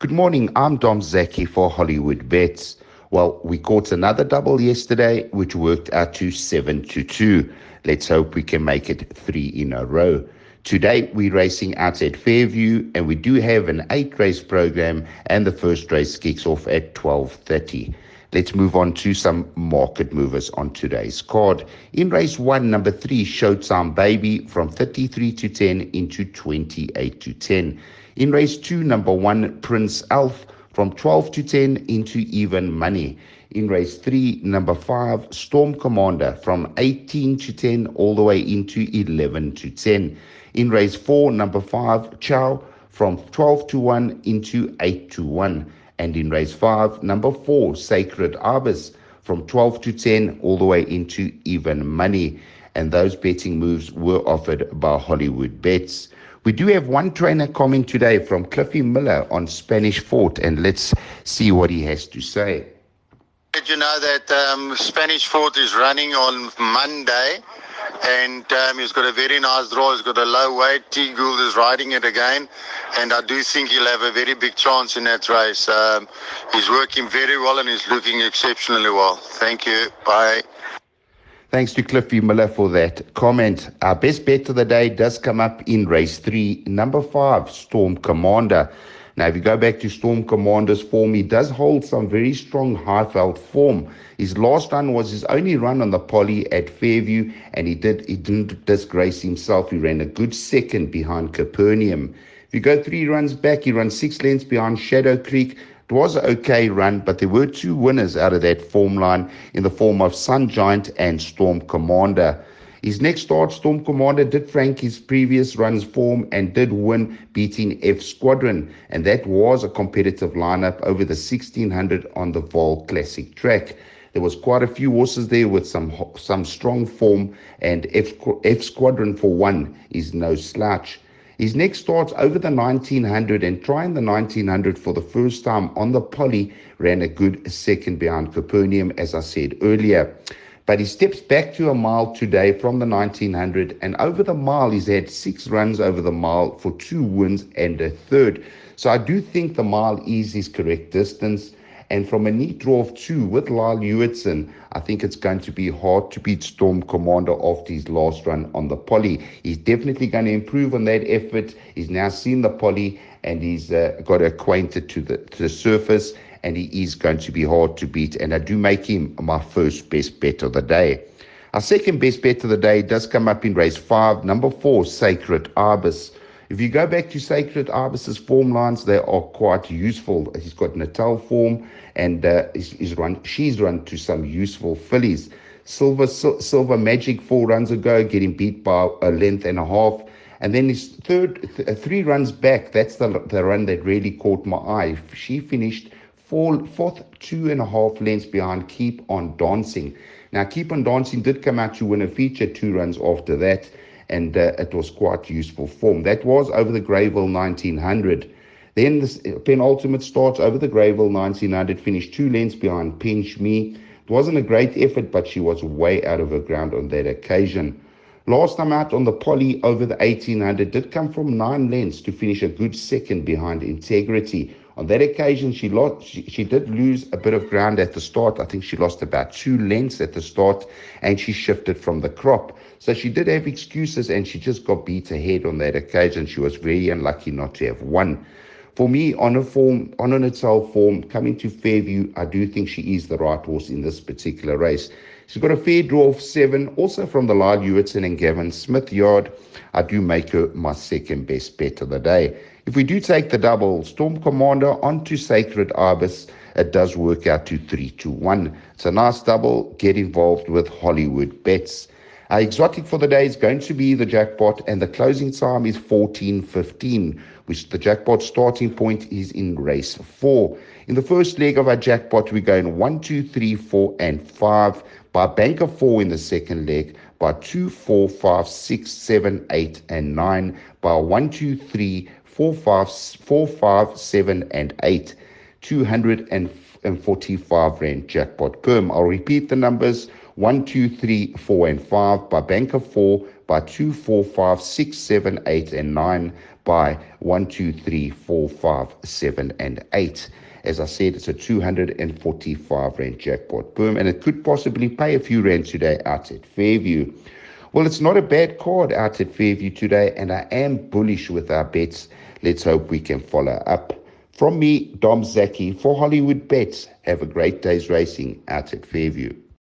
Good morning. I'm Dom Zaki for Hollywood Bets. Well, we caught another double yesterday, which worked out to 7 to 2. Let's hope we can make it three in a row. Today, we're racing out at Fairview, and we do have an eight race program, and the first race kicks off at 12.30. Let's move on to some market movers on today's card. In race one, number three, Showtime Baby from 33 to 10 into 28 to 10. In race two, number one, Prince Elf from 12 to 10 into even money. In race three, number five, Storm Commander from 18 to 10 all the way into 11 to 10. In race four, number five, Chow from 12 to 1 into 8 to 1. And in race five, number four, Sacred Arbus from 12 to 10 all the way into even money. And those betting moves were offered by Hollywood Bets. We do have one trainer coming today from Cliffy Miller on Spanish Fort, and let's see what he has to say. Did you know that um, Spanish Fort is running on Monday? And um, he's got a very nice draw. He's got a low weight. T Gould is riding it again. And I do think he'll have a very big chance in that race. Um, he's working very well and he's looking exceptionally well. Thank you. Bye. Thanks to Cliffy Miller for that comment. Our best bet of the day does come up in race three, number five, Storm Commander. Now, if you go back to Storm Commander's form, he does hold some very strong Highveld form. His last run was his only run on the poly at Fairview, and he did he didn't disgrace himself. He ran a good second behind Capernaum. If you go three runs back, he runs six lengths behind Shadow Creek. It was an okay run, but there were two winners out of that form line in the form of Sun Giant and Storm Commander. His next start, Storm Commander, did frank his previous run's form and did win, beating F Squadron. And that was a competitive lineup over the 1600 on the Vaal Classic track. There was quite a few horses there with some some strong form, and F, F Squadron for one is no slouch. His next starts over the 1900 and trying the 1900 for the first time on the poly ran a good second behind Capernaum, as I said earlier. But he steps back to a mile today from the 1900, and over the mile, he's had six runs over the mile for two wins and a third. So I do think the mile is his correct distance. And from a neat draw of two with Lyle Hewitson, I think it's going to be hard to beat Storm Commander after his last run on the poly. He's definitely going to improve on that effort. He's now seen the poly and he's uh, got acquainted to the, to the surface and he is going to be hard to beat. And I do make him my first best bet of the day. Our second best bet of the day does come up in race five, number four, Sacred Arbus. If you go back to Sacred Arbus's form lines, they are quite useful. He's got Natal form, and uh, he's, he's run. She's run to some useful fillies. Silver Silver Magic four runs ago, getting beat by a length and a half. And then his third, th- uh, three runs back, that's the, the run that really caught my eye. She finished four, fourth, two and a half lengths behind Keep On Dancing. Now, Keep On Dancing did come out to win a feature two runs after that and uh, it was quite useful form. That was over the Greyville 1900. Then the penultimate starts over the Greyville 1900, finished two lengths behind Pinch Me. It wasn't a great effort, but she was way out of her ground on that occasion. Last time out on the poly over the 1800 did come from nine lengths to finish a good second behind Integrity. On that occasion, she lost. She, she did lose a bit of ground at the start. I think she lost about two lengths at the start, and she shifted from the crop. So she did have excuses, and she just got beat ahead on that occasion. She was very unlucky not to have won. For me, on a form, on an itself form, coming to Fairview, I do think she is the right horse in this particular race. She's got a fair draw of seven, also from the Lyle Hewitson and Gavin Smith yard. I do make her my second best bet of the day. If we do take the double, Storm Commander onto Sacred Arbus, it does work out to 3 to 1. It's a nice double. Get involved with Hollywood bets. Our exotic for the day is going to be the jackpot, and the closing time is 14.15, which the jackpot starting point is in race 4. In the first leg of our jackpot, we're going 1, 2, 3, 4, and 5. By bank of 4 in the second leg, by 2, 4, 5, 6, 7, 8, and 9, by 1, 2, 3, four, five, four, five, seven, and eight. 245 Rand jackpot perm. I'll repeat the numbers one, two, three, four, and 5 by bank of 4, by two, four, five, six, seven, eight, and 9, by 1, 2, 3, 4, 5, 7, and 8. As I said, it's a 245 Rand jackpot. Boom. And it could possibly pay a few Rand today out at Fairview. Well, it's not a bad card out at Fairview today, and I am bullish with our bets. Let's hope we can follow up. From me, Dom Zaki, for Hollywood Bets, have a great day's racing out at Fairview.